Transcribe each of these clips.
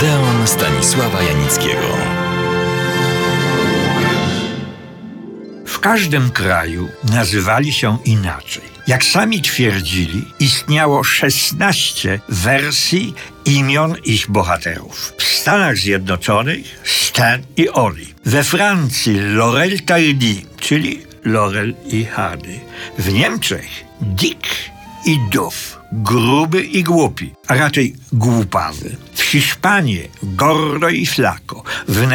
Odeon Stanisława Janickiego. W każdym kraju nazywali się inaczej. Jak sami twierdzili, istniało 16 wersji imion ich bohaterów. W Stanach Zjednoczonych Stan i Oli. We Francji Laurel Tardy, czyli Laurel i Hardy. W Niemczech Dick i Duff, gruby i głupi, a raczej głupawy. W Hiszpanii Gordo i Flaco, w,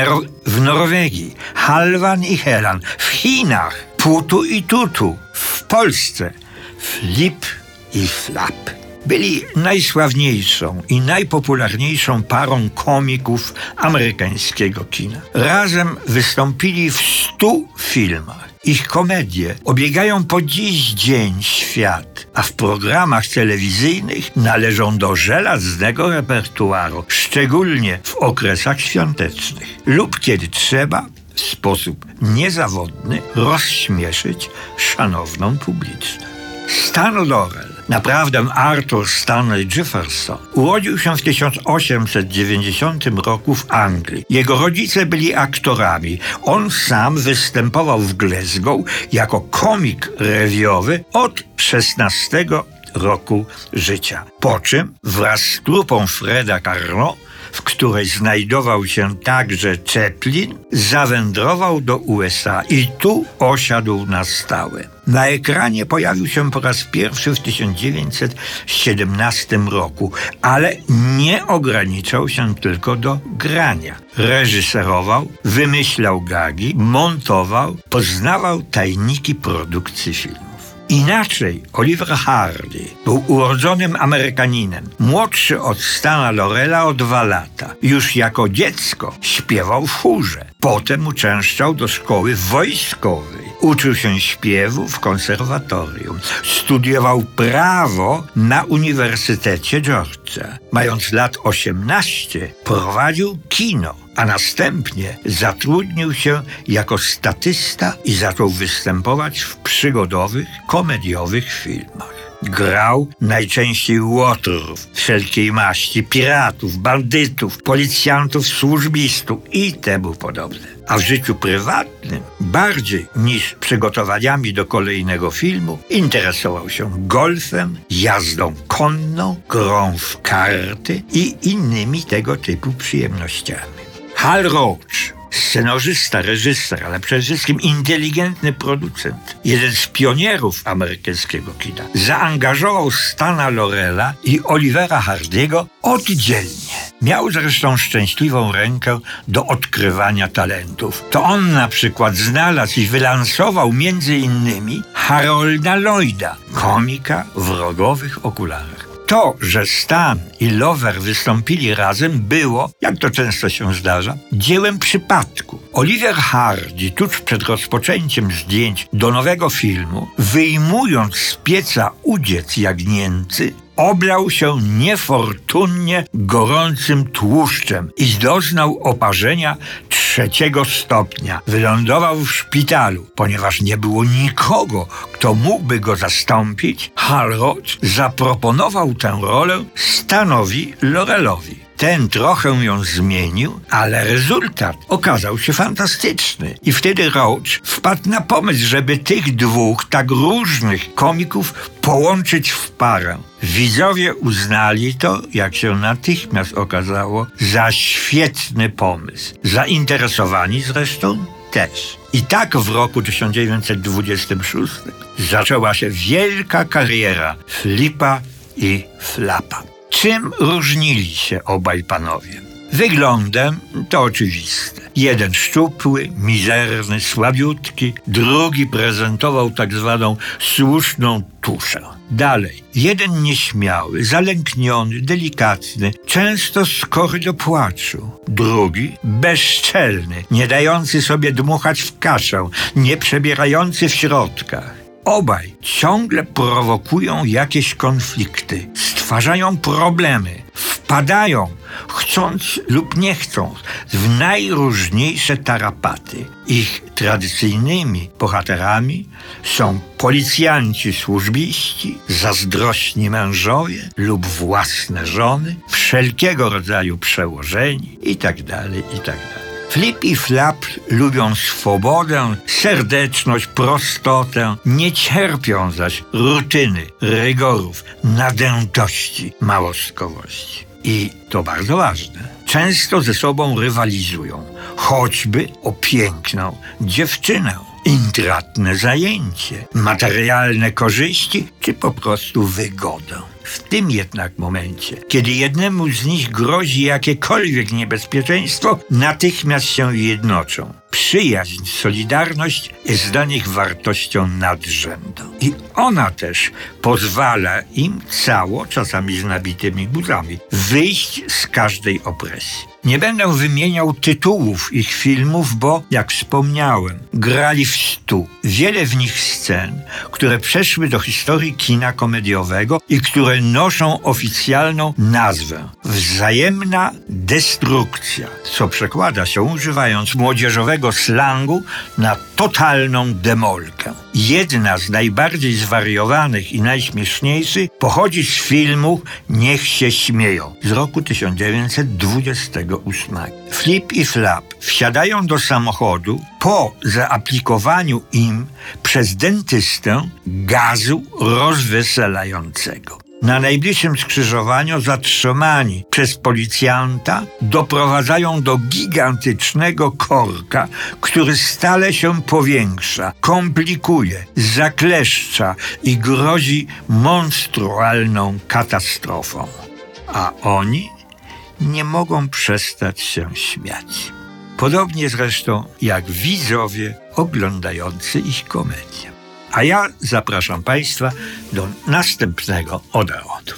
w Norwegii Halvan i Helan, w Chinach Putu i Tutu, w Polsce Flip i Flap. Byli najsławniejszą i najpopularniejszą parą komików amerykańskiego kina. Razem wystąpili w stu filmach. Ich komedie obiegają po dziś dzień świat, a w programach telewizyjnych należą do żelaznego repertuaru, szczególnie w okresach świątecznych lub kiedy trzeba w sposób niezawodny rozśmieszyć szanowną publiczność. Stan Laurel, naprawdę Arthur Stanley Jefferson, urodził się w 1890 roku w Anglii. Jego rodzice byli aktorami. On sam występował w Glasgow jako komik rewiowy od 16 roku życia. Po czym wraz z trupą Freda Carlo w której znajdował się także Chaplin, zawędrował do USA i tu osiadł na stałe. Na ekranie pojawił się po raz pierwszy w 1917 roku, ale nie ograniczał się tylko do grania. Reżyserował, wymyślał gagi, montował, poznawał tajniki produkcji filmu. Inaczej Oliver Hardy był urodzonym Amerykaninem, młodszy od Stana Lorela o dwa lata. Już jako dziecko śpiewał w chórze. Potem uczęszczał do szkoły wojskowej. Uczył się śpiewu w konserwatorium. Studiował prawo na Uniwersytecie Georgia. Mając lat 18, prowadził kino a następnie zatrudnił się jako statysta i zaczął występować w przygodowych, komediowych filmach. Grał najczęściej łotrów wszelkiej maści, piratów, bandytów, policjantów, służbistów i temu podobne. A w życiu prywatnym, bardziej niż przygotowaniami do kolejnego filmu, interesował się golfem, jazdą konną, grą w karty i innymi tego typu przyjemnościami. Hal Roach, scenarzysta, reżyser, ale przede wszystkim inteligentny producent, jeden z pionierów amerykańskiego kina, zaangażował Stana Lorela i Olivera Hardiego oddzielnie. Miał zresztą szczęśliwą rękę do odkrywania talentów. To on na przykład znalazł i wylansował między innymi Harolda Lloyda, komika w rogowych okularach. To, że Stan i Lover wystąpili razem, było, jak to często się zdarza, dziełem przypadku. Oliver Hardy, tuż przed rozpoczęciem zdjęć do nowego filmu, wyjmując z pieca udziec jagnięcy, oblał się niefortunnie gorącym tłuszczem i doznał oparzenia trzeciego stopnia. Wylądował w szpitalu, ponieważ nie było nikogo, kto mógłby go zastąpić. Halrod zaproponował tę rolę Stanowi Lorelowi. Ten trochę ją zmienił, ale rezultat okazał się fantastyczny. I wtedy Roach wpadł na pomysł, żeby tych dwóch tak różnych komików połączyć w parę. Widzowie uznali to, jak się natychmiast okazało, za świetny pomysł. Zainteresowani zresztą też. I tak w roku 1926 zaczęła się wielka kariera Flipa i Flapa. Czym różnili się obaj panowie? Wyglądem to oczywiste. Jeden szczupły, mizerny, słabiutki, drugi prezentował tak zwaną słuszną tuszę. Dalej, jeden nieśmiały, zalękniony, delikatny, często skory do płaczu. Drugi bezczelny, nie dający sobie dmuchać w kaszę, nie przebierający w środkach. Obaj ciągle prowokują jakieś konflikty, stwarzają problemy, wpadają, chcą chcąc lub nie chcąc, w najróżniejsze tarapaty. Ich tradycyjnymi bohaterami są policjanci służbiści, zazdrośni mężowie lub własne żony, wszelkiego rodzaju przełożeni itd., itd. Flip i Flap lubią swobodę, serdeczność, prostotę, nie cierpią zaś rutyny, rygorów, nadętości, małostkowości. I to bardzo ważne. Często ze sobą rywalizują, choćby o piękną dziewczynę intratne zajęcie, materialne korzyści czy po prostu wygodę. W tym jednak momencie, kiedy jednemu z nich grozi jakiekolwiek niebezpieczeństwo, natychmiast się jednoczą. Przyjaźń, solidarność jest dla nich wartością nadrzędną. I ona też pozwala im cało, czasami z nabitymi buzami, wyjść z każdej opresji. Nie będę wymieniał tytułów ich filmów, bo, jak wspomniałem, grali w stu. Wiele w nich scen, które przeszły do historii kina komediowego i które noszą oficjalną nazwę Wzajemna destrukcja, co przekłada się, używając młodzieżowego slangu, na totalną demolkę. Jedna z najbardziej zwariowanych i najśmieszniejszych pochodzi z filmu Niech się śmieją z roku 1928. Flip i Flap wsiadają do samochodu po zaaplikowaniu im przez dentystę gazu rozweselającego. Na najbliższym skrzyżowaniu zatrzymani przez policjanta doprowadzają do gigantycznego korka, który stale się powiększa, komplikuje, zakleszcza i grozi monstrualną katastrofą. A oni nie mogą przestać się śmiać. Podobnie zresztą jak widzowie oglądający ich komedię. A ja zapraszam Państwa do następnego odrotu.